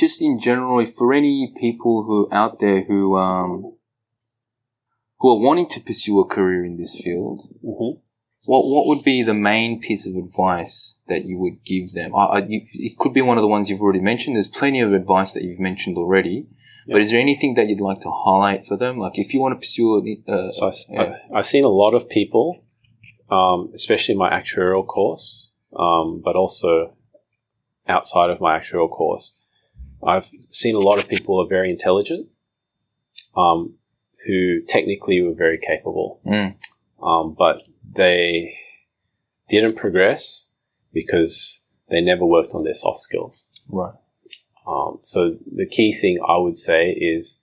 just in general, if for any people who are out there who um, who are wanting to pursue a career in this field, hmm what what would be the main piece of advice that you would give them? I, I, you, it could be one of the ones you've already mentioned. There's plenty of advice that you've mentioned already. Yeah. But is there anything that you'd like to highlight for them? Like if you want to pursue, a, uh, So I've, yeah. I've seen a lot of people, um, especially my actuarial course, um, but also outside of my actuarial course. I've seen a lot of people who are very intelligent, um, who technically were very capable, Mm. um, but they didn't progress because they never worked on their soft skills. right, Um, so the key thing I would say is,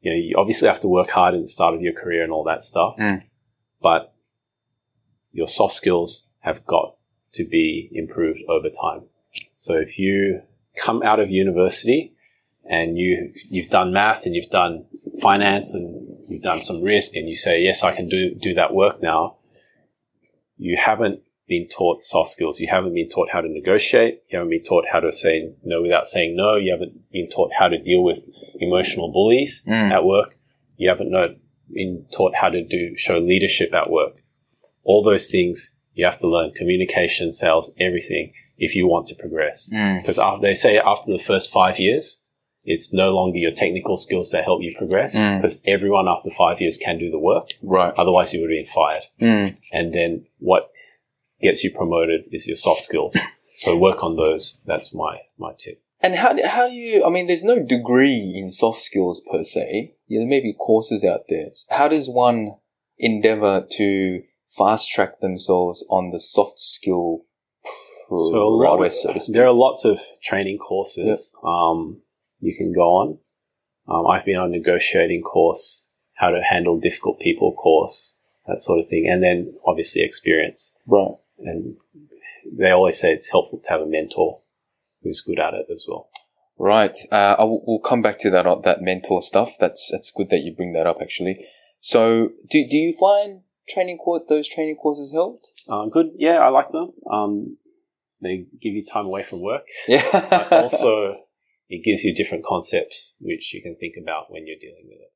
you know, you obviously have to work hard at the start of your career and all that stuff, Mm. but your soft skills have got to be improved over time. So if you come out of university and you you've done math and you've done finance and you've done some risk and you say yes I can do do that work now, you haven't been taught soft skills. You haven't been taught how to negotiate. You haven't been taught how to say no without saying no. You haven't been taught how to deal with emotional bullies Mm. at work. You haven't know, been taught how to do show leadership at work. All those things you have to learn communication, sales, everything if you want to progress. Mm. Because they say after the first five years, it's no longer your technical skills that help you progress Mm. because everyone after five years can do the work. right, Otherwise, you would have been fired mm. and then what gets you promoted is your soft skills. So work on those. That's my my tip. And how do, how do you? I mean, there's no degree in soft skills per se. Yeah, there may be courses out there. How does one endeavor to fast track themselves on the soft skill So a lot of- so there are lots of training courses um, you can go on. Um, I've been on a negotiating course, how to handle difficult people course, that sort of thing, and then obviously experience. Right. And they always say it's helpful to have a mentor who's good at it as well. Right. Uh, I we'll come back to that uh, that mentor stuff. That's that's good that you bring that up. Actually. So, do do you find training court those training courses helped? Um, good, yeah, I like them. Um, they give you time away from work. Yeah. but also it gives you different concepts which you can think about when you're dealing with it.